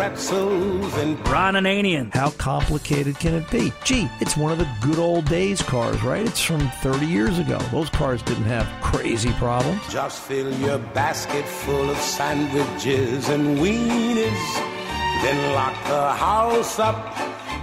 pretzels and Ron Ananian. How complicated can it be? Gee, it's one of the good old days cars, right? It's from 30 years ago. Those cars didn't have crazy problems. just fill your basket full of sandwiches and wieners. Then lock the house up.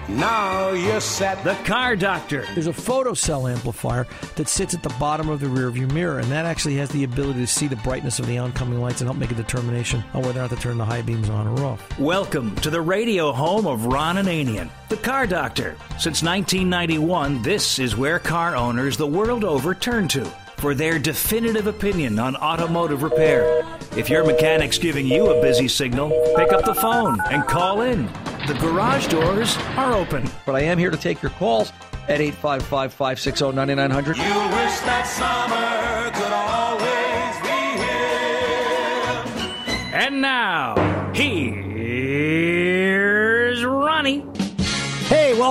Now you're set. The Car Doctor. There's a photocell amplifier that sits at the bottom of the rearview mirror, and that actually has the ability to see the brightness of the oncoming lights and help make a determination on whether or not to turn the high beams on or off. Welcome to the radio home of Ron Ananian, the Car Doctor. Since 1991, this is where car owners the world over turn to for their definitive opinion on automotive repair. If your mechanic's giving you a busy signal, pick up the phone and call in. The garage doors are open. But I am here to take your calls at 855 560 9900. You wish that summer could always be here. And now, here's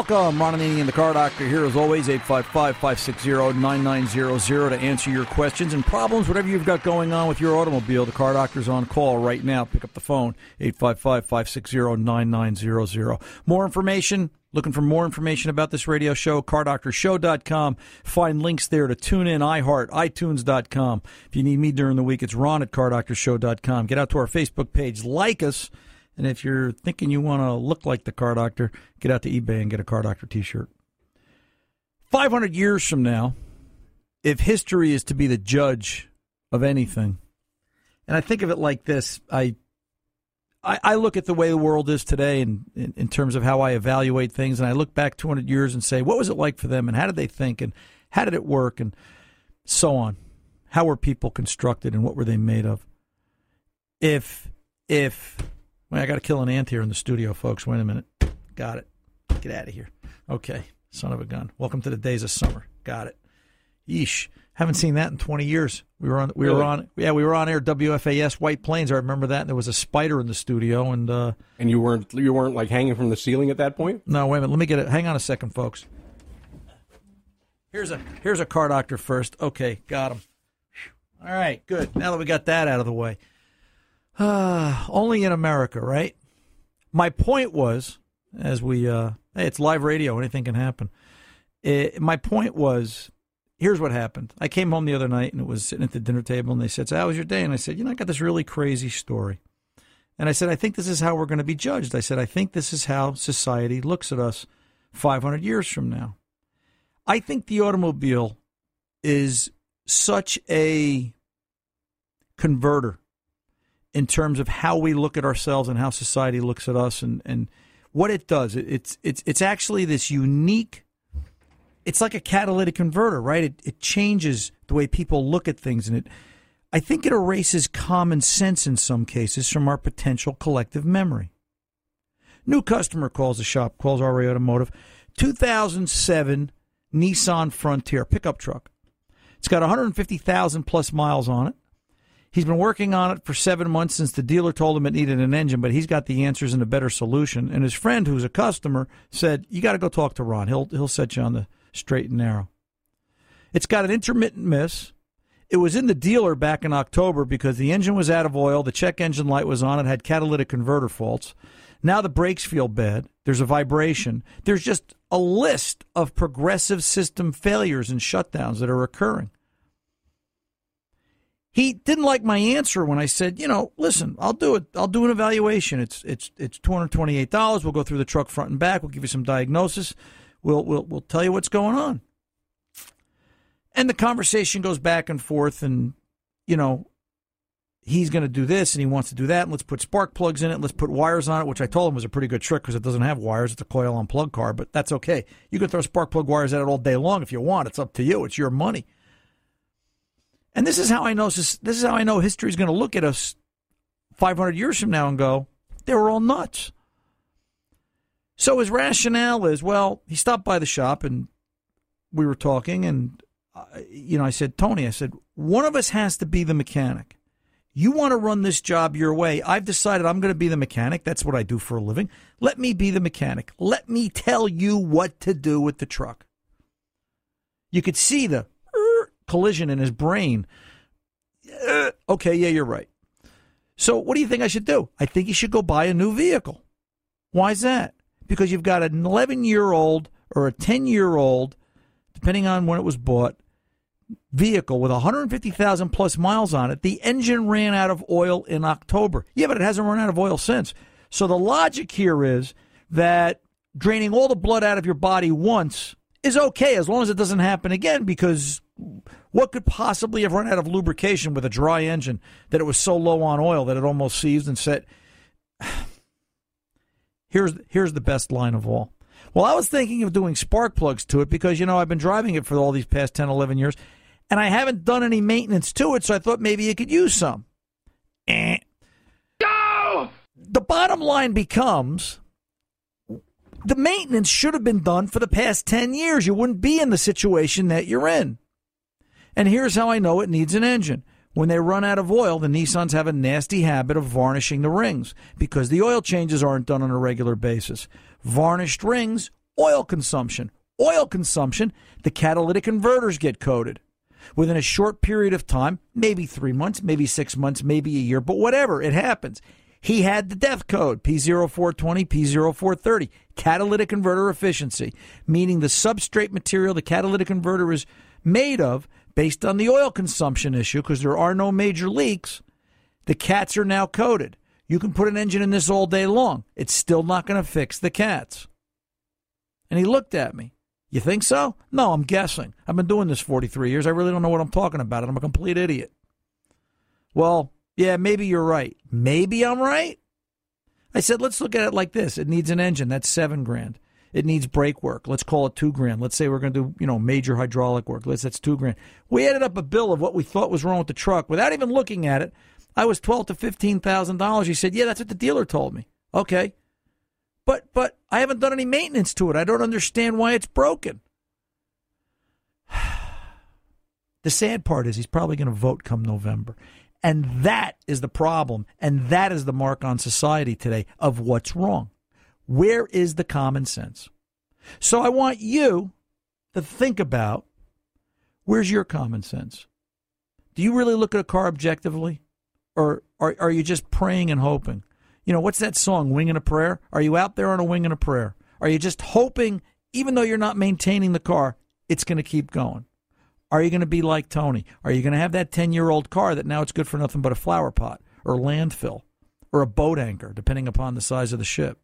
welcome. Ron Ananian and the Car Doctor here as always, 855-560-9900 to answer your questions and problems, whatever you've got going on with your automobile. The Car Doctor's on call right now. Pick up the phone, 855-560-9900. More information, looking for more information about this radio show, cardoctorshow.com. Find links there to tune in, iHeart, iTunes.com. If you need me during the week, it's ron at cardoctorshow.com. Get out to our Facebook page, like us, and if you're thinking you want to look like the car doctor, get out to eBay and get a car doctor t shirt. 500 years from now, if history is to be the judge of anything, and I think of it like this I, I, I look at the way the world is today and in, in terms of how I evaluate things, and I look back 200 years and say, what was it like for them, and how did they think, and how did it work, and so on. How were people constructed, and what were they made of? If, if, well, I got to kill an ant here in the studio, folks. Wait a minute. Got it. Get out of here. Okay, son of a gun. Welcome to the days of summer. Got it. Yeesh. Haven't seen that in 20 years. We were on. We were on. Yeah, we were on air. WFAS White Plains. I remember that. And there was a spider in the studio. And uh, And you weren't you weren't like hanging from the ceiling at that point. no, wait a minute. Let me get it. Hang on a second, folks. Here's a here's a car doctor first. Okay, got him. All right, good. Now that we got that out of the way, uh, only in America, right? My point was, as we, uh, hey, it's live radio. Anything can happen. Eh, my point was, here's what happened. I came home the other night and it was sitting at the dinner table, and they said, "So how was your day?" And I said, "You know, I got this really crazy story." And I said, I think this is how we're going to be judged. I said, I think this is how society looks at us 500 years from now. I think the automobile is such a converter in terms of how we look at ourselves and how society looks at us and, and what it does. It, it's, it's, it's actually this unique, it's like a catalytic converter, right? It, it changes the way people look at things and it, I think it erases common sense in some cases from our potential collective memory. New customer calls the shop, calls RA Automotive. 2007 Nissan Frontier pickup truck. It's got 150,000 plus miles on it. He's been working on it for seven months since the dealer told him it needed an engine, but he's got the answers and a better solution. And his friend, who's a customer, said, "You got to go talk to Ron. He'll he'll set you on the straight and narrow." It's got an intermittent miss. It was in the dealer back in October because the engine was out of oil, the check engine light was on, it had catalytic converter faults. Now the brakes feel bad. There's a vibration. There's just a list of progressive system failures and shutdowns that are occurring. He didn't like my answer when I said, you know, listen, I'll do it. I'll do an evaluation. It's it's it's two hundred twenty eight dollars. We'll go through the truck front and back. We'll give you some diagnosis. We'll we'll we'll tell you what's going on. And the conversation goes back and forth, and you know, he's going to do this and he wants to do that. And let's put spark plugs in it. Let's put wires on it, which I told him was a pretty good trick because it doesn't have wires. It's a coil on plug car, but that's okay. You can throw spark plug wires at it all day long if you want. It's up to you. It's your money. And this is how I know this is how I know history is going to look at us 500 years from now and go, they were all nuts. So his rationale is, well, he stopped by the shop and we were talking, and uh, you know, I said, Tony, I said, one of us has to be the mechanic. You want to run this job your way. I've decided I'm going to be the mechanic. That's what I do for a living. Let me be the mechanic. Let me tell you what to do with the truck. You could see the collision in his brain. Uh, okay, yeah, you're right. So, what do you think I should do? I think you should go buy a new vehicle. Why is that? Because you've got an 11 year old or a 10 year old, depending on when it was bought, vehicle with 150,000 plus miles on it. The engine ran out of oil in October. Yeah, but it hasn't run out of oil since. So the logic here is that draining all the blood out of your body once is okay as long as it doesn't happen again because what could possibly have run out of lubrication with a dry engine that it was so low on oil that it almost seized and set here's here's the best line of all well i was thinking of doing spark plugs to it because you know i've been driving it for all these past 10 11 years and i haven't done any maintenance to it so i thought maybe you could use some eh. Go! the bottom line becomes the maintenance should have been done for the past 10 years. You wouldn't be in the situation that you're in. And here's how I know it needs an engine. When they run out of oil, the Nissans have a nasty habit of varnishing the rings because the oil changes aren't done on a regular basis. Varnished rings, oil consumption. Oil consumption, the catalytic converters get coated. Within a short period of time, maybe three months, maybe six months, maybe a year, but whatever, it happens. He had the death code P0420, P0430, catalytic converter efficiency, meaning the substrate material the catalytic converter is made of, based on the oil consumption issue, because there are no major leaks, the cats are now coated. You can put an engine in this all day long. It's still not going to fix the cats. And he looked at me. You think so? No, I'm guessing. I've been doing this 43 years. I really don't know what I'm talking about. I'm a complete idiot. Well, yeah, maybe you're right. Maybe I'm right. I said, let's look at it like this. It needs an engine. That's seven grand. It needs brake work. Let's call it two grand. Let's say we're going to do, you know, major hydraulic work. Let's that's two grand. We added up a bill of what we thought was wrong with the truck without even looking at it. I was twelve to fifteen thousand dollars. He said, "Yeah, that's what the dealer told me." Okay, but but I haven't done any maintenance to it. I don't understand why it's broken. The sad part is he's probably going to vote come November. And that is the problem. And that is the mark on society today of what's wrong. Where is the common sense? So I want you to think about where's your common sense? Do you really look at a car objectively? Or are, are you just praying and hoping? You know, what's that song, Wing and a Prayer? Are you out there on a wing and a prayer? Are you just hoping, even though you're not maintaining the car, it's going to keep going? Are you going to be like Tony? Are you going to have that 10 year old car that now it's good for nothing but a flower pot or landfill or a boat anchor, depending upon the size of the ship?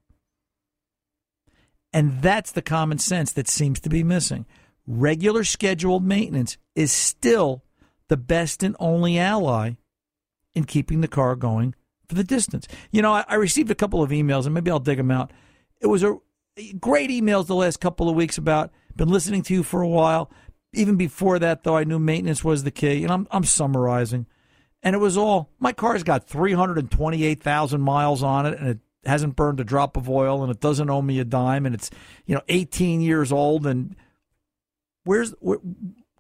And that's the common sense that seems to be missing. Regular scheduled maintenance is still the best and only ally in keeping the car going for the distance. You know, I, I received a couple of emails, and maybe I'll dig them out. It was a great emails the last couple of weeks about been listening to you for a while even before that, though, I knew maintenance was the key. And I'm, I'm summarizing. And it was all my car's got 328,000 miles on it, and it hasn't burned a drop of oil, and it doesn't owe me a dime, and it's you know 18 years old. And where's where,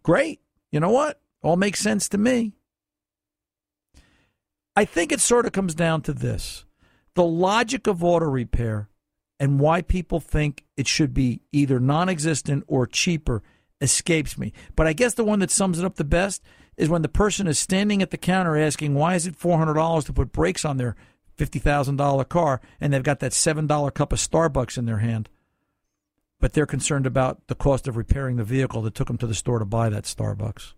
great? You know what? All makes sense to me. I think it sort of comes down to this: the logic of auto repair and why people think it should be either non-existent or cheaper escapes me. But I guess the one that sums it up the best is when the person is standing at the counter asking, why is it $400 to put brakes on their $50,000 car and they've got that $7 cup of Starbucks in their hand? But they're concerned about the cost of repairing the vehicle that took them to the store to buy that Starbucks.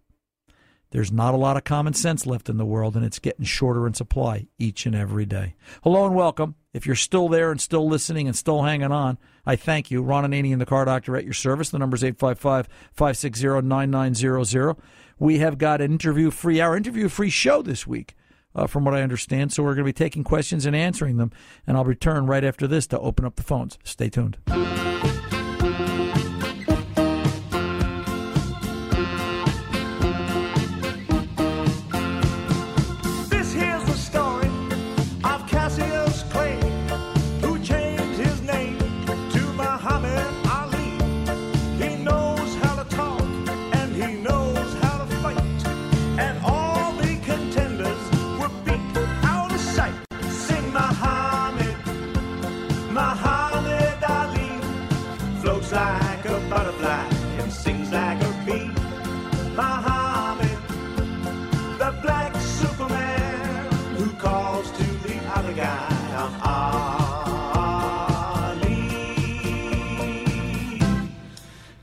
There's not a lot of common sense left in the world, and it's getting shorter in supply each and every day. Hello and welcome. If you're still there and still listening and still hanging on, I thank you. Ron Ananian the Car Doctor at your service. The number is 855 560 9900. We have got an interview free, our interview free show this week. Uh, from what I understand. So we're going to be taking questions and answering them. And I'll return right after this to open up the phones. Stay tuned.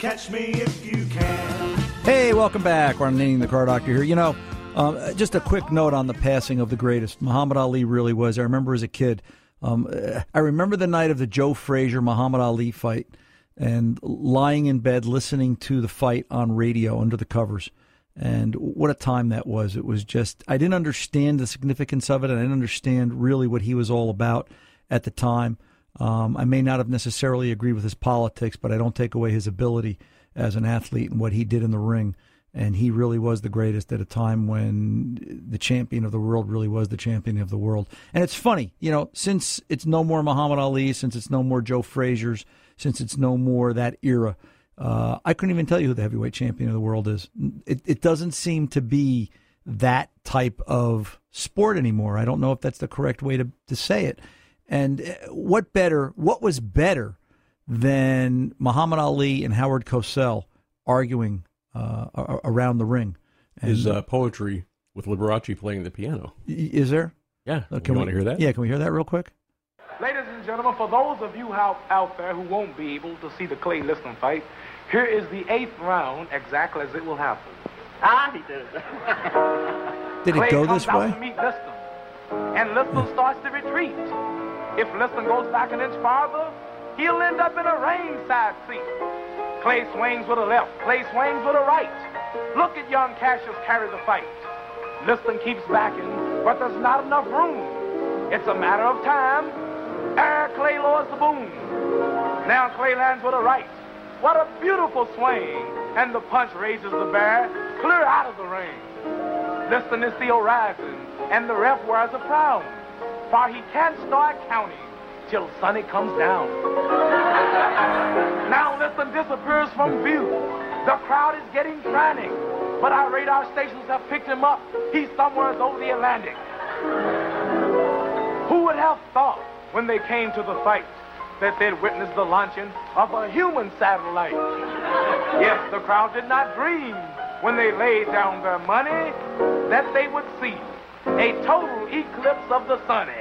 Catch me if you can. Hey, welcome back. We're naming the car doctor here. You know, um, just a quick note on the passing of the greatest. Muhammad Ali really was. I remember as a kid. Um, I remember the night of the Joe Frazier Muhammad Ali fight and lying in bed listening to the fight on radio under the covers. And what a time that was. It was just, I didn't understand the significance of it. And I didn't understand really what he was all about at the time. Um, I may not have necessarily agreed with his politics, but I don't take away his ability as an athlete and what he did in the ring. And he really was the greatest at a time when the champion of the world really was the champion of the world. And it's funny, you know, since it's no more Muhammad Ali, since it's no more Joe Frazier's, since it's no more that era, uh, I couldn't even tell you who the heavyweight champion of the world is. It, it doesn't seem to be that type of sport anymore. I don't know if that's the correct way to, to say it. And uh, what better, what was better than Muhammad Ali and Howard Cosell arguing uh, around the ring? And, His uh, poetry with Liberace playing the piano. is there? Yeah. Uh, you we, want to hear that? Yeah, can we hear that real quick? Ladies and gentlemen, for those of you out, out there who won't be able to see the Clay Liston fight, here is the eighth round exactly as it will happen. Ah, he did it. Did Clay it go comes this out way? to meet Liston, and Liston starts to retreat. If Liston goes back an inch farther, he'll end up in a ringside seat. Clay swings with a left, Clay swings with a right. Look at young Cassius carry the fight. Liston keeps backing, but there's not enough room. It's a matter of time. Ere Clay lowers the boom. Now Clay lands with a right. What a beautiful swing. And the punch raises the bear clear out of the ring. Liston is still rising, and the ref wears a frown. For he can't start counting till Sonny comes down. now Liston disappears from view. The crowd is getting frantic, but our radar stations have picked him up. He's somewhere over the Atlantic. Who would have thought when they came to the fight that they'd witness the launching of a human satellite? Yes, the crowd did not dream when they laid down their money that they would see a total eclipse of the Sonny.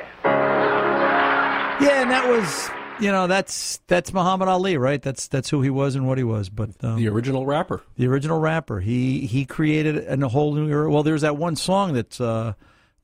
Yeah, and that was, you know, that's that's Muhammad Ali, right? That's that's who he was and what he was. But um, The original rapper. the original rapper, he he created a whole new era. Well, there's that one song that's uh,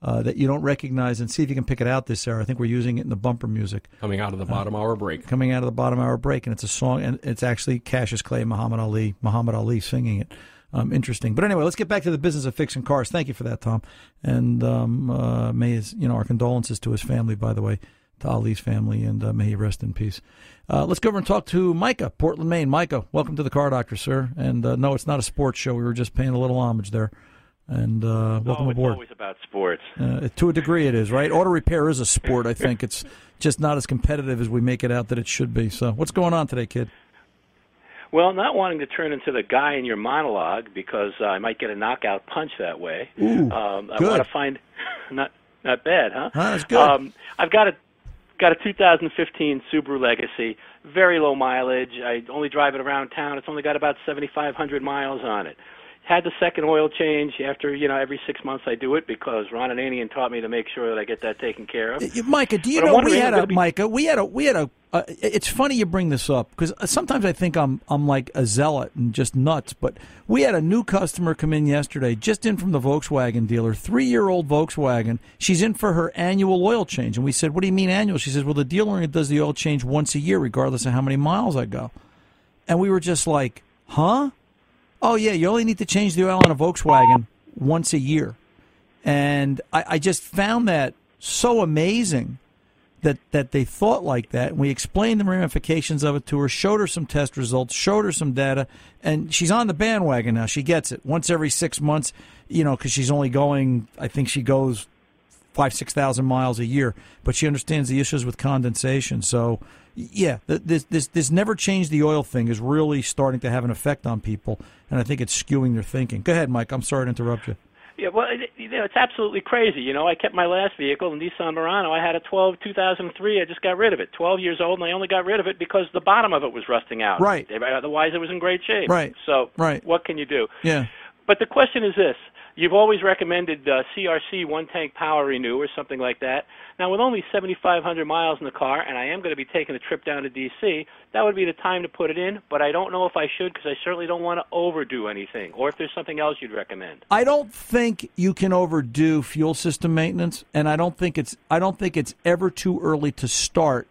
uh, that you don't recognize, and see if you can pick it out this hour. I think we're using it in the bumper music Coming out of the bottom hour break. coming out of the bottom hour break, and it's a song, and it's actually Cassius Clay, Muhammad Ali, Muhammad Ali singing it. Um, interesting, but anyway, let's get back to the business of fixing cars. Thank you for that, Tom, and um, uh, may his, you know our condolences to his family, by the way, to Ali's family, and uh, may he rest in peace. Uh, let's go over and talk to Micah, Portland, Maine. Micah, welcome to the Car Doctor, sir. And uh, no, it's not a sports show. We were just paying a little homage there, and uh, welcome oh, it's aboard. always about sports. Uh, to a degree, it is right. Auto repair is a sport. I think it's just not as competitive as we make it out that it should be. So, what's going on today, kid? Well, not wanting to turn into the guy in your monologue because uh, I might get a knockout punch that way. Ooh, um, I want to find not not bad, huh? Huh, that's good. Um, I've got a got a 2015 Subaru Legacy, very low mileage. I only drive it around town. It's only got about 7,500 miles on it. Had the second oil change after you know every six months I do it because Ron Ananian taught me to make sure that I get that taken care of. Uh, Micah, do you But know we had a be- Micah? We had a we had a. Uh, it's funny you bring this up because sometimes I think I'm I'm like a zealot and just nuts. But we had a new customer come in yesterday, just in from the Volkswagen dealer, three year old Volkswagen. She's in for her annual oil change, and we said, "What do you mean annual?" She says, "Well, the dealer only does the oil change once a year, regardless of how many miles I go." And we were just like, "Huh." Oh yeah, you only need to change the oil on a Volkswagen once a year, and I, I just found that so amazing that that they thought like that. And we explained the ramifications of it to her, showed her some test results, showed her some data, and she's on the bandwagon now. She gets it once every six months, you know, because she's only going. I think she goes five six thousand miles a year, but she understands the issues with condensation. So, yeah, th- this this this never change the oil thing is really starting to have an effect on people, and I think it's skewing their thinking. Go ahead, Mike. I'm sorry to interrupt you. Yeah, well, it, you know, it's absolutely crazy. You know, I kept my last vehicle, the Nissan Murano. I had a 12 2003. I just got rid of it. 12 years old, and I only got rid of it because the bottom of it was rusting out. Right. Otherwise, it was in great shape. Right. So, Right. what can you do? Yeah. But the question is this: You've always recommended uh, CRC one tank power renew or something like that. Now, with only 7,500 miles in the car, and I am going to be taking a trip down to DC, that would be the time to put it in. But I don't know if I should because I certainly don't want to overdo anything. Or if there's something else you'd recommend. I don't think you can overdo fuel system maintenance, and I don't think it's I don't think it's ever too early to start.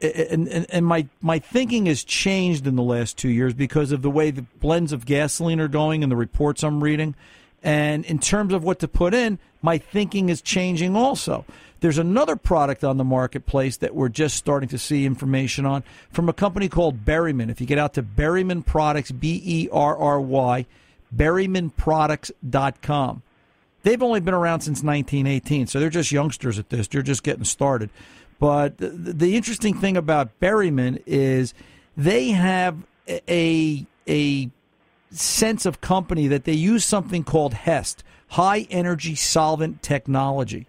And, and, and my my thinking has changed in the last two years because of the way the blends of gasoline are going and the reports I'm reading. And in terms of what to put in, my thinking is changing also. There's another product on the marketplace that we're just starting to see information on from a company called Berryman. If you get out to Berryman Products, B E R R Y, berrymanproducts.com. They've only been around since 1918, so they're just youngsters at this. They're just getting started. But the, the interesting thing about Berryman is they have a a sense of company that they use something called HEST, high energy solvent technology.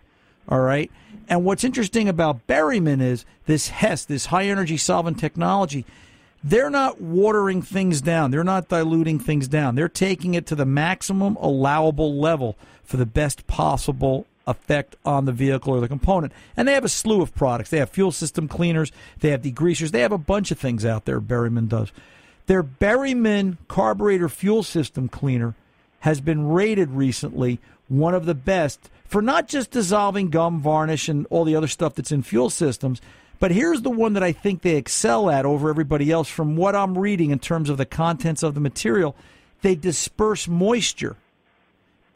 All right. And what's interesting about Berryman is this HEST, this high energy solvent technology, they're not watering things down. They're not diluting things down. They're taking it to the maximum allowable level for the best possible effect on the vehicle or the component. And they have a slew of products. They have fuel system cleaners, they have degreasers, they have a bunch of things out there, Berryman does. Their Berryman carburetor fuel system cleaner has been rated recently one of the best for not just dissolving gum, varnish, and all the other stuff that's in fuel systems. But here's the one that I think they excel at over everybody else from what I'm reading in terms of the contents of the material. They disperse moisture.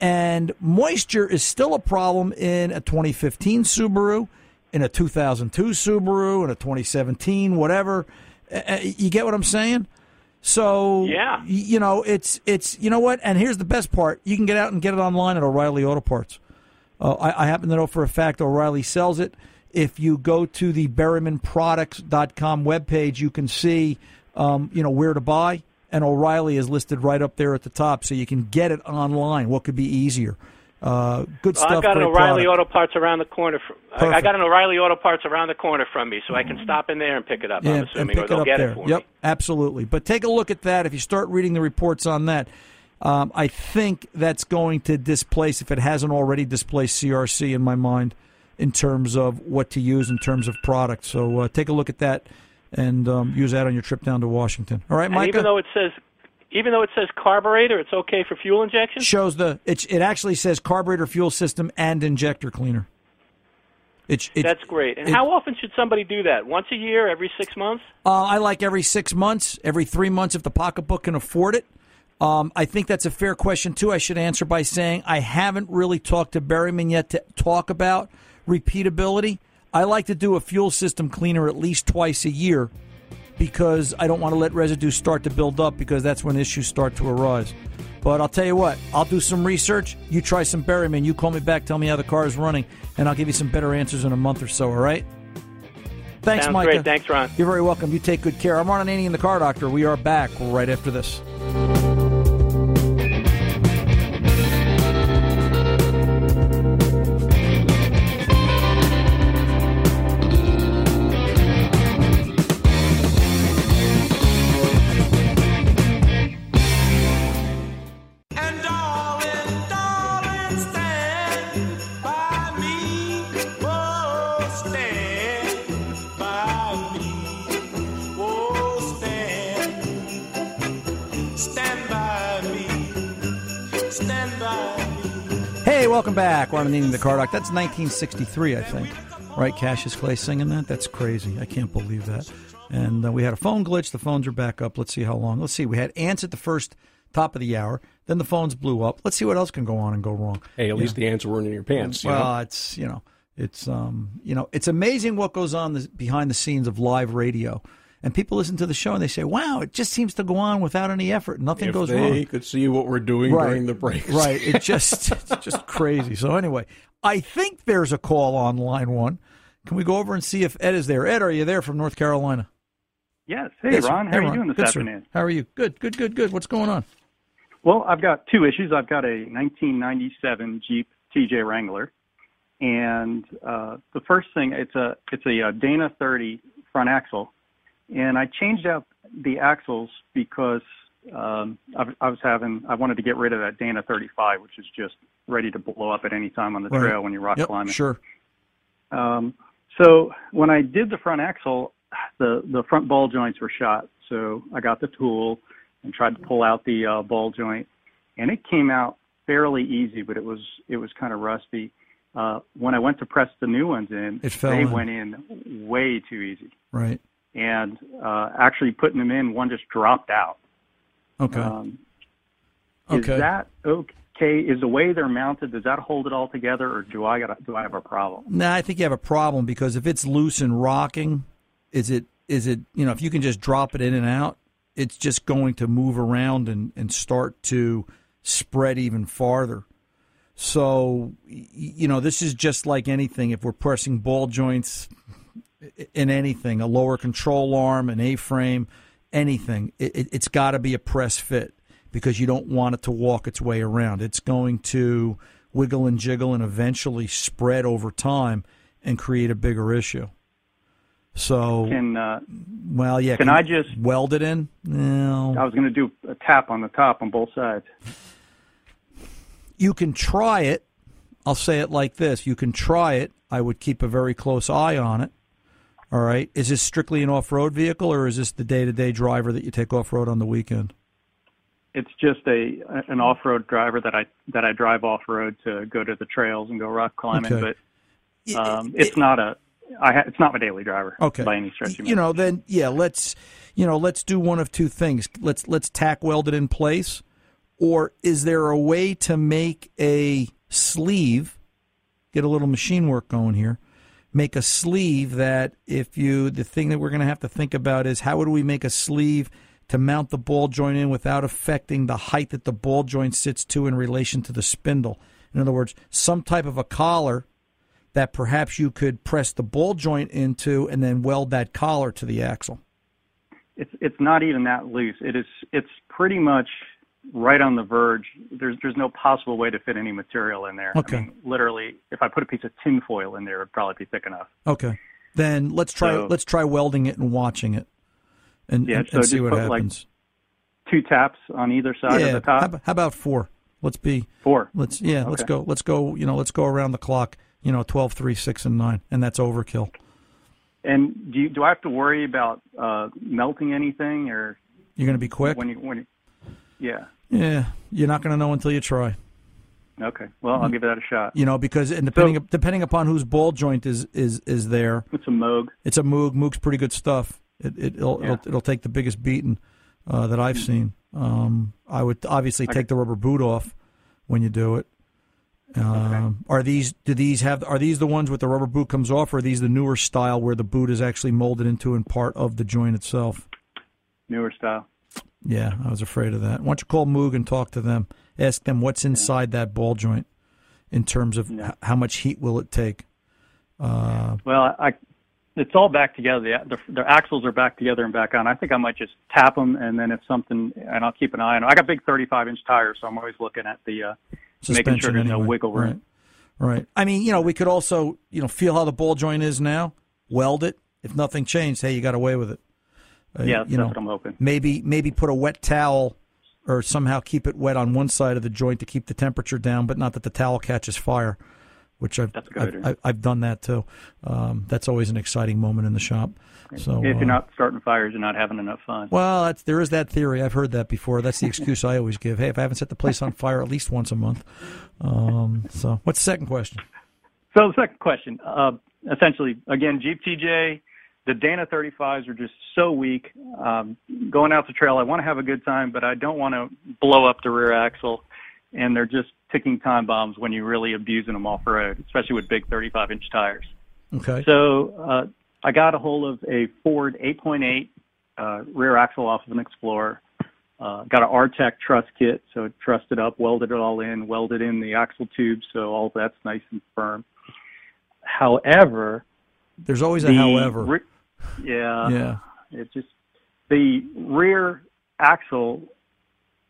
And moisture is still a problem in a 2015 Subaru, in a 2002 Subaru, in a 2017, whatever. You get what I'm saying? So Yeah. you know it's it's you know what, and here's the best part: you can get out and get it online at O'Reilly Auto Parts. Uh, I, I happen to know for a fact O'Reilly sells it. If you go to the BerrymanProducts.com webpage, you can see um, you know where to buy, and O'Reilly is listed right up there at the top, so you can get it online. What could be easier? Uh, good Well, stuff. I've got an O'Reilly product. Auto Parts around the corner. From, I, I got an O'Reilly Auto Parts around the corner from me, so I can stop in there and pick it up. I'm and assuming, pick or it they'll up get there. it for yep, me. absolutely. But take a look at that. If you start reading the reports on that, um, I think that's going to displace, if it hasn't already displaced CRC in my mind, in terms of what to use in terms of product. So uh, take a look at that and um, use that on your trip down to Washington. All right, And Micah. even though it says, even though it says carburetor, it's okay for fuel injection. shows the it, it actually says carburetor fuel system and injector cleaner. It, it, That's great. And it- how often should somebody do that? Once a year? Every six months? Uh, I like every six months, every three months if the pocketbook can afford it. Um, I think that's a fair question too. I should answer by saying I haven't really talked to Berryman yet to talk about repeatability. I like to do a fuel system cleaner at least twice a year because I don't want to let residue start to build up because that's when issues start to arise. But I'll tell you what, I'll do some research. You try some Berryman. You call me back, tell me how the car is running, and I'll give you some better answers in a month or so. All right? Thanks, Sounds Micah. great. Thanks, Ron. You're very welcome. You take good care. I'm Ron Ananian, the car doctor. We are back right after this. Welcome back. Needing the car doctor. That's 1963, I think. Right? Cassius Clay singing that? That's crazy. I can't believe that. And uh, we had a phone glitch. The phones are back up. Let's see how long. Let's see. We had ants at the first top of the hour. Then the phones blew up. Let's see what else can go on and go wrong. Hey, at least the ants weren't in your pants. You well, know? it's you know, it's um, you know, it's amazing what goes on the, behind the scenes of live radio. And people listen to the show and they say, "Wow, it just seems to go on without any effort. Nothing if goes they wrong." could see what we're doing during the breaks. Right. It just it's just crazy. So anyway, I think there's a call on line one. Can we go over and see if Ed is there? Ed, are you there from North Carolina? Yes. Hey, Yes. Ron. How Hey, are you Ron. doing this Good, sir. afternoon? How are you? Good, good, good, good. What's going on? Well, I've got two issues. I've got a 1997 Jeep TJ Wrangler, and uh, the first thing it's a it's a, uh Dana 30 front axle, and I changed out the axles because um, I, I was having I wanted to get rid of that Dana 35, which is just ready to blow up at any time on the Right. trail when you're rock Yep, climbing. sure. Um, so when I did the front axle, the the front ball joints were shot. So I got the tool and tried to pull out the uh, ball joint, and it came out fairly easy, but it was it was kind of rusty. Uh, when I went to press the new ones in, It fell they in. went in way too easy. Right. And uh, actually putting them in, one just dropped out. Okay. Um, is Okay. that okay? Is the way they're mounted does that hold it all together, or do I got do I have a problem? No, I think you have a problem because if it's loose and rocking, is it is it you know if you can just drop it in and out, it's just going to move around and and start to spread even farther. So you know this is just like anything. If we're pressing ball joints in anything, a lower control arm, an A-frame, anything, it, it, it's got to be a press fit because you don't want it to walk its way around. It's going to wiggle and jiggle and eventually spread over time and create a bigger issue. So, Can uh, well, yeah. can you I just- weld it in? No. I was going to do a tap on the top on both sides. You can try it. I'll say it like this: you can try it. I would keep a very close eye on it. All right. Is this strictly an off-road vehicle, or is this the day-to-day driver that you take off-road on the weekend? It's just a an off-road driver that I that I drive off-road to go to the trails and go rock climbing, Okay. but um, it's not a I ha- it's not my daily driver Okay. by any stretch of you know then yeah let's you know let's do one of two things let's let's tack weld it in place or is there a way to make a sleeve get a little machine work going here make a sleeve that if you the thing that we're going to have to think about is how would we make a sleeve to mount the ball joint in without affecting the height that the ball joint sits to in relation to the spindle in other words some type of a collar that perhaps you could press the ball joint into and then weld that collar to the axle. it's it's not even that loose. It is it's pretty much right on the verge. There's there's no possible way to fit any material in there. Okay. I mean, literally, if I put a piece of tin foil in there, it'd probably be thick enough. Okay. Then let's try So- let's try welding it and watching it, and, Yeah, and, so and see what put, like, happens. Two taps on either side yeah. of the top. How, about- how about four? Let's be Four. Let's yeah. Let's go. Let's go. You know. Let's go around the clock. You know, 12, 3, 6, and nine, and that's overkill. And do you, do I have to worry about uh, melting anything or You're going to be quick. when you when you, yeah yeah. You're not going to know until you try. okay well I'll give that a shot. You know, because and depending depending upon whose ball joint is is is there, It's a Moog. It's a Moog. Moog's pretty good stuff. It, it it'll, Yeah. it'll it'll take the biggest beating uh, that I've seen. Um, I would obviously Okay. take the rubber boot off when you do it. Um, Are these do these have are these the ones with the rubber boot comes off, or are these the newer style where the boot is actually molded into and part of the joint itself? newer style. Yeah, I was afraid of that. Why don't you call Moog and talk to them? Ask them what's inside that ball joint in terms of h- how much heat will it take. Uh, Well, I it's all back together. The, the the axles are back together and back on. I think I might just tap them, and then if something, and I'll keep an eye on. 'em. I got big 35 inch tires, so I'm always looking at the uh, making sure suspension there's no anyway. wiggle room. Right. Right. I mean, you know, we could also, you know, feel how the ball joint is now, weld it. If nothing changed, hey, you got away with it. Uh, Yeah, you that's know, what I'm hoping. Maybe maybe put a wet towel or somehow keep it wet on one side of the joint to keep the temperature down, but not that the towel catches fire, which I've That's I've. I've, I've done that too. Um, that's always an exciting moment in the shop. So if uh, you're not starting fires, you're not having enough fun. well, that's, there is that theory. I've heard that before. That's the excuse I always give. Hey, if I haven't set the place on fire at least once a month. Um, so, what's the second question? So the second question, uh, essentially, again, Jeep TJ, the Dana 35s are just so weak. Um, going out the trail, I want to have a good time, but I don't want to blow up the rear axle. And they're just ticking time bombs when you're really abusing them off road, especially with big 35 inch tires. Okay. So uh, I got a hold of a Ford 8.8 uh, rear axle off of an Explorer. Uh, got an Artec truss kit, so it trussed it up, welded it all in, welded in the axle tube, so all that's nice and firm. However, There's always a the however. re- yeah, Yeah. It's just the rear axle.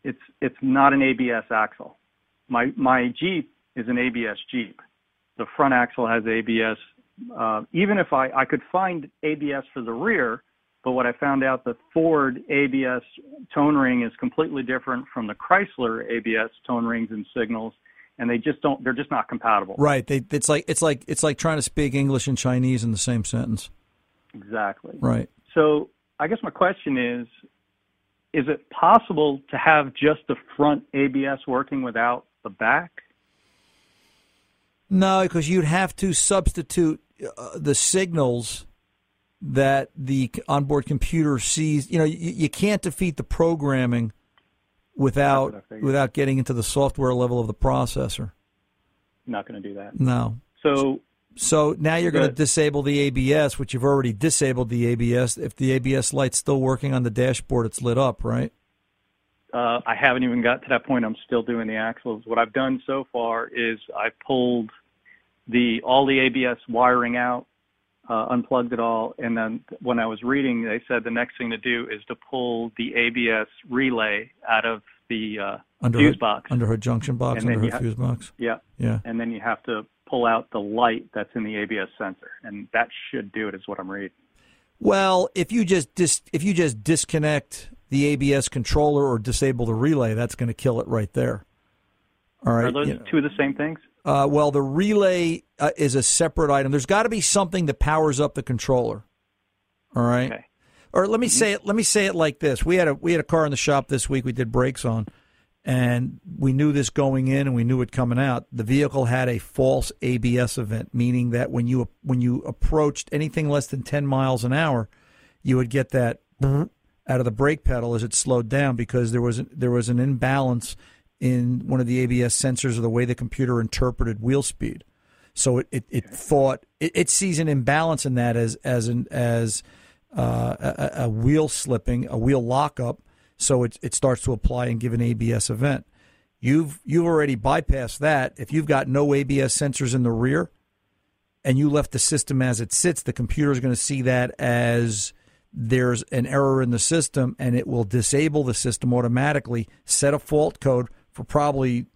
It's it's not an ABS axle. My my Jeep is an ABS Jeep. The front axle has ABS. Uh, even if I I could find ABS for the rear, But what I found out, the Ford ABS tone ring is completely different from the Chrysler ABS tone rings and signals, and they just don't. They're just not compatible. Right. They, it's like it's like it's like trying to speak English and Chinese in the same sentence. Exactly. Right. So I guess my question is: Is it possible to have just the front ABS working without the back? No, because you'd have to substitute uh, the signals that the onboard computer sees. You know, you, you can't defeat the programming without without getting into the software level of the processor. Not going to do that. No. So so now you're going to disable the ABS, which you've already disabled the ABS. If the ABS light's still working on the dashboard, it's lit up, right? Uh, I haven't even got to that point. I'm still doing the axles. What I've done so far is I pulled the all the ABS wiring out, uh, unplugged it all, and then when I was reading, they said the next thing to do is to pull the ABS relay out of the uh, under fuse hood, box. under hood junction box, And under hood ha- fuse box. Yeah. Yeah. And then you have to pull out the light that's in the ABS sensor, and that should do it, is what I'm reading. Well, if you just dis- if you just disconnect the ABS controller or disable the relay, that's going to kill it right there. All right. Are those you know. two of the same things? Uh, well, the relay uh, is a separate item. There's got to be something that powers up the controller. All right. Okay. Or let me mm-hmm. say it. Let me say it like this: We had a we had a car in the shop this week. We did brakes on, and we knew this going in, and we knew it coming out. The vehicle had a false ABS event, meaning that when you when you approached anything less than ten miles an hour, you would get that out of the brake pedal as it slowed down because there was there was an imbalance in one of the ABS sensors or the way the computer interpreted wheel speed. So it, it, it thought it, it sees an imbalance in that as as an as uh, a, a wheel slipping, a wheel lockup. So it it starts to apply and give an ABS event. You've you've already bypassed that. If you've got no ABS sensors in the rear, and you left the system as it sits, the computer is going to see that as there's an error in the system, and it will disable the system automatically. Set a fault code for probably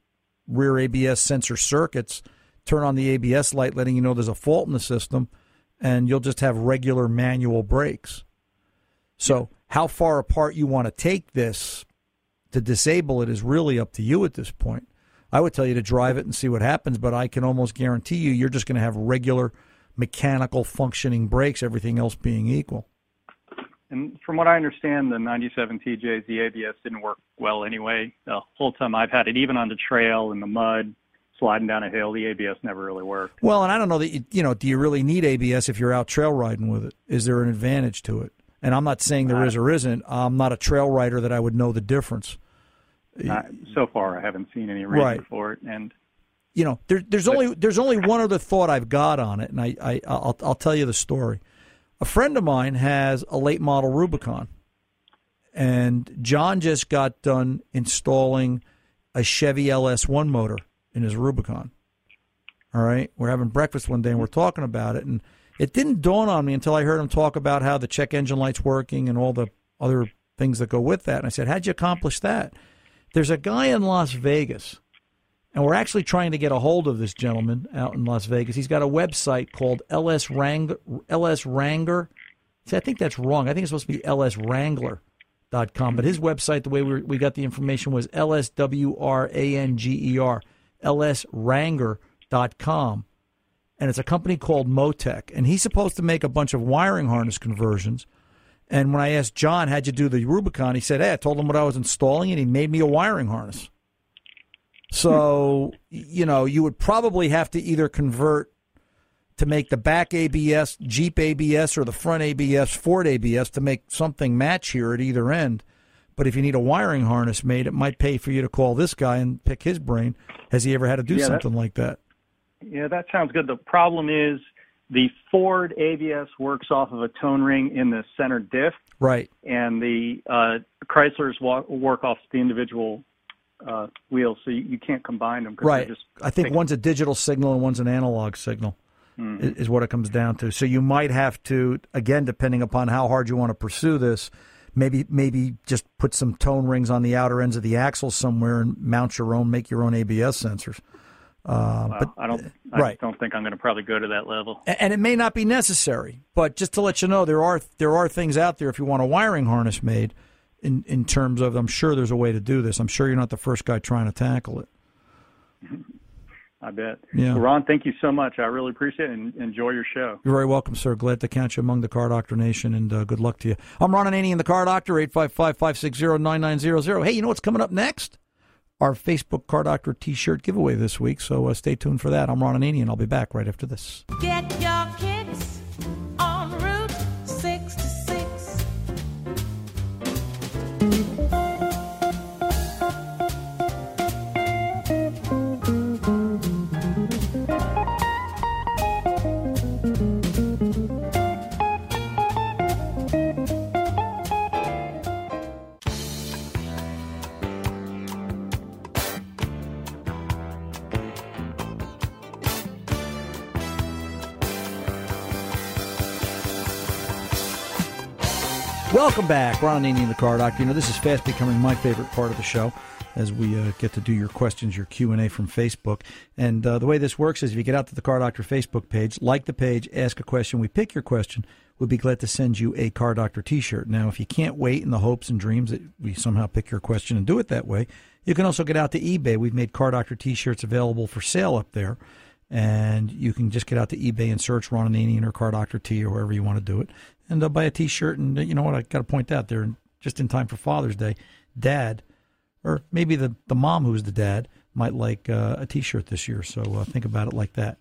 rear ABS sensor circuits. Turn on the ABS light, letting you know there's a fault in the system, and you'll just have regular manual brakes. So, how far apart you want to take this to disable it is really up to you at this point. I would tell you to drive it and see what happens, but I can almost guarantee you you're just going to have regular mechanical functioning brakes, everything else being equal. And from what I understand, the 97 TJs, ABS didn't work well anyway. The whole time I've had it, even on the trail in the mud, sliding down a hill, the ABS never really worked. Well, and I don't know that you, you know. Do you really need ABS if you're out trail riding with it? Is there an advantage to it? And I'm not saying there is or isn't. I'm not a trail rider that I would know the difference. Uh, so far, I haven't seen any reason Right. for it. And you know, there, there's only there's only one other thought I've got on it, and I, I I'll I'll tell you the story. A friend of mine has a late model Rubicon, and John just got done installing a Chevy LS1 motor in his Rubicon. All right, we're having breakfast one day and we're talking about it, and it didn't dawn on me until I heard him talk about how the check engine light's working and all the other things that go with that. And I said, "How'd you accomplish that?" There's a guy in Las Vegas and we're actually trying to get a hold of this gentleman out in Las Vegas. He's got a website called LS Wrangler. LS Wrangler. See, I think that's wrong. I think it's supposed to be lswrangler.com. But his website, the way we, we got the information was L-S-W-R-A-N-G-E-R, lswrangler.com. And it's a company called Motec. And he's supposed to make a bunch of wiring harness conversions. And when I asked John, how'd you do the Rubicon? He said, hey, I told him what I was installing, and he made me a wiring harness. So, you know, you would probably have to either convert to make the back ABS Jeep ABS or the front ABS Ford ABS to make something match here at either end. But if you need a wiring harness made, it might pay for you to call this guy and pick his brain. Has he ever had to do Yeah, that- something like that? yeah, that sounds good. The problem is the Ford ABS works off of a tone ring in the center diff, Right. and the uh, Chryslers walk, work off the individual uh, wheels, so you, you can't combine them. Right. Just I think one's a digital signal and one's an analog signal. Mhm. i- Is what it comes down to. So you might have to, again, depending upon how hard you want to pursue this, maybe maybe just put some tone rings on the outer ends of the axles somewhere and mount your own, make your own ABS sensors. Uh, Wow, but I don't. I right. don't think I'm going to probably go to that level. And it may not be necessary, but just to let you know, there are there are things out there if you want a wiring harness made. In in terms of, I'm sure there's a way to do this. I'm sure you're not the first guy trying to tackle it. I bet. Yeah. Well, Ron, thank you so much. I really appreciate it and enjoy your show. You're very welcome, sir. Glad to count you among the Car Doctor Nation, and uh, good luck to you. I'm Ron Ananian, the Car Doctor, 855-560-9900. Hey, you know what's coming up next? Our Facebook Car Doctor T-shirt giveaway this week, so uh, stay tuned for that. I'm Ron Ananian. I'll be back right after this. Get your Welcome back, Ron Ananian, the Car Doctor. You know, this is fast becoming my favorite part of the show as we uh, get to do your questions, your Q&A from Facebook. And uh, the way this works is if you get out to the Car Doctor Facebook page, like the page, ask a question, we pick your question, we'll be glad to send you a Car Doctor T-shirt. Now, if you can't wait in the hopes and dreams that we somehow pick your question and do it that way, you can also get out to eBay. We've made Car Doctor T-shirts available for sale up there. And you can just get out to eBay and search Ron Ananian or Car Doctor T or wherever you want to do it, and uh, buy a T-shirt. And you know what? I got to point out there, just in time for Father's Day, Dad, or maybe the the mom who's the dad might like uh, a T-shirt this year. So uh, think about it like that.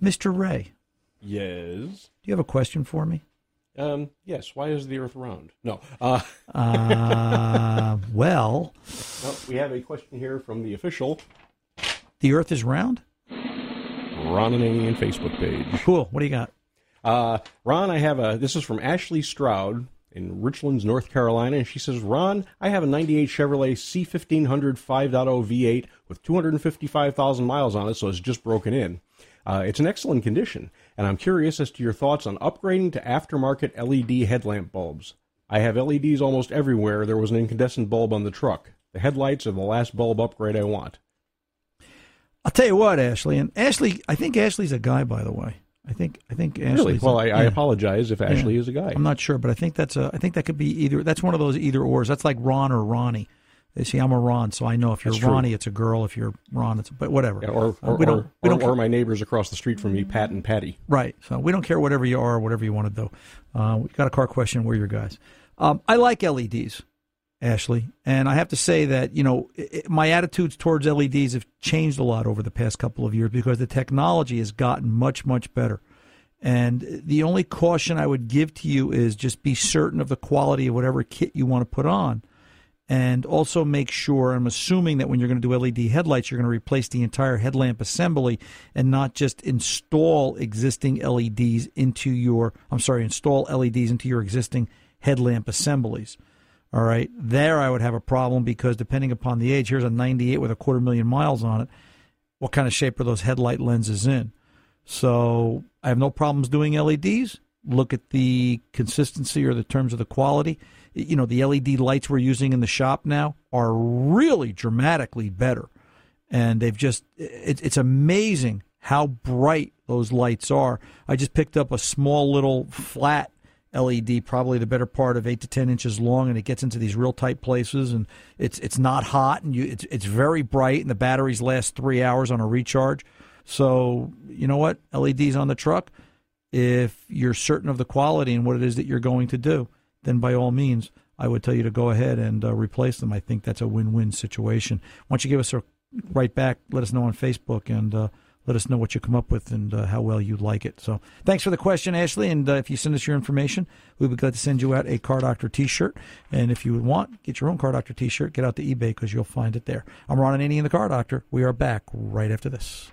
Mister Ray, Yes. do you have a question for me? Um, yes. Why is the Earth round? No. Uh, Uh, well, we have a question here from the official the Earth is round. Ron Ananian Facebook page. Cool. What do you got? Uh, Ron, I have a. This is from Ashley Stroud in Richlands, North Carolina, and she says, "Ron, I have a '98 Chevrolet C1500 5.0 V8 with 255,000 miles on it, so it's just broken in. Uh, it's in excellent condition, and I'm curious as to your thoughts on upgrading to aftermarket LED headlamp bulbs. I have LEDs almost everywhere. There was an incandescent bulb on the truck. The headlights are the last bulb upgrade I want." I'll tell you what, Ashley, and Ashley. I think Ashley's a guy, by the way. I think I think Ashley's Really? Well, a- I, I yeah. apologize if Ashley Yeah. is a guy. I'm not sure, but I think that's a. I think that could be either. That's one of those either ors. That's like Ron or Ronnie. They see, I'm a Ron, so I know if you're That's true. Ronnie, it's a girl. If you're Ron, it's but whatever. Yeah, or, Uh, or, we don't. or, don't. or, or my neighbors across the street from me, Pat and Patty. Right. So we don't care whatever you are, whatever you want to do. Uh, we got a car question. We're your guys. Um, I like LEDs, Ashley, and I have to say that you know i i my attitudes towards LEDs have changed a lot over the past couple of years because the technology has gotten much much better. And the only caution I would give to you is just be certain of the quality of whatever kit you want to put on. And also make sure, I'm assuming that when you're going to do LED headlights, you're going to replace the entire headlamp assembly and not just install existing LEDs into your, I'm sorry, install LEDs into your existing headlamp assemblies. All right. There I would have a problem because depending upon the age, here's a 98 with a quarter million miles on it. What kind of shape are those headlight lenses in? So I have no problems doing LEDs. Look at the consistency or the terms of the quality. You know, the LED lights we're using in the shop now are really dramatically better. And they've just, it, it's amazing how bright those lights are. I just picked up a small little flat LED, probably the better part of eight to ten inches long, and it gets into these real tight places, and it's it's not hot, and you it's it's very bright, and the batteries last three hours on a recharge. So you know what, LEDs on the truck. If you're certain of the quality and what it is that you're going to do, then by all means, I would tell you to go ahead and uh, replace them. I think that's a win-win situation. Why don't you give us a right back? Let us know on Facebook and. Uh, let us know what you come up with and uh, how well you like it. So, thanks for the question, Ashley. And uh, if you send us your information, we'd be glad to send you out a Car Doctor T-shirt. And if you would want, get your own Car Doctor T-shirt. Get out to eBay because you'll find it there. I'm Ron Ananian, the Car Doctor. We are back right after this.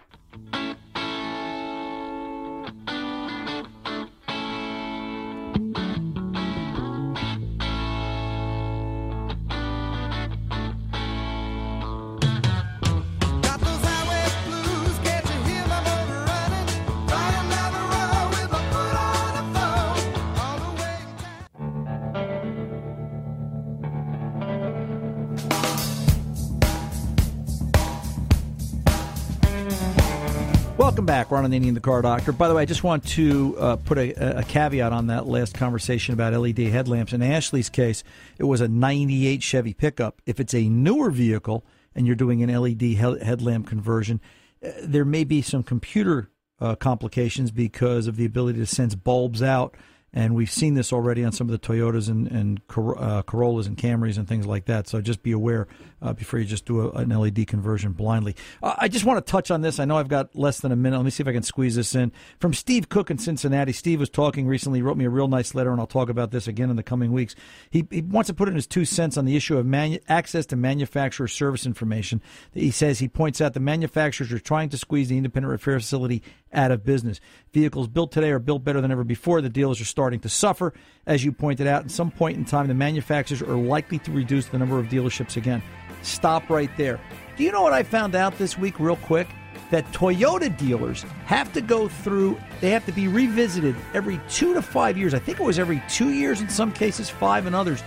Back, Ron Ananian, the Car Doctor. By the way, I just want to uh, put a, a caveat on that last conversation about LED headlamps. In Ashley's case, it was a 98 Chevy pickup. If it's a newer vehicle and you're doing an LED he- headlamp conversion, uh, there may be some computer uh, complications because of the ability to sense bulbs out. And we've seen this already on some of the Toyotas and, and Cor- uh, Corollas and Camrys and things like that. So just be aware uh, before you just do a, an LED conversion blindly. Uh, I just want to touch on this. I know I've got less than a minute. Let me see if I can squeeze this in. From Steve Cook in Cincinnati. Steve was talking recently. He wrote me a real nice letter, and I'll talk about this again in the coming weeks. He, he wants to put in his two cents on the issue of manu- access to manufacturer service information. He says he points out the manufacturers are trying to squeeze the independent repair facility out of business. Vehicles built today are built better than ever before. The dealers are starting to suffer. As you pointed out, at some point in time, the manufacturers are likely to reduce the number of dealerships again. Stop right there. Do you know what I found out this week, real quick? That Toyota dealers have to go through, they have to be revisited every two to five years. I think it was every two years in some cases, five in others,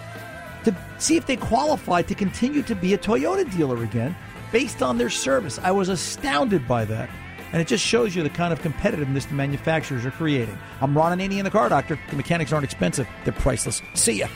to see if they qualify to continue to be a Toyota dealer again based on their service. I was astounded by that. And it just shows you the kind of competitiveness the manufacturers are creating. I'm Ron Ananian, the car doctor. The mechanics aren't expensive, they're priceless. See ya.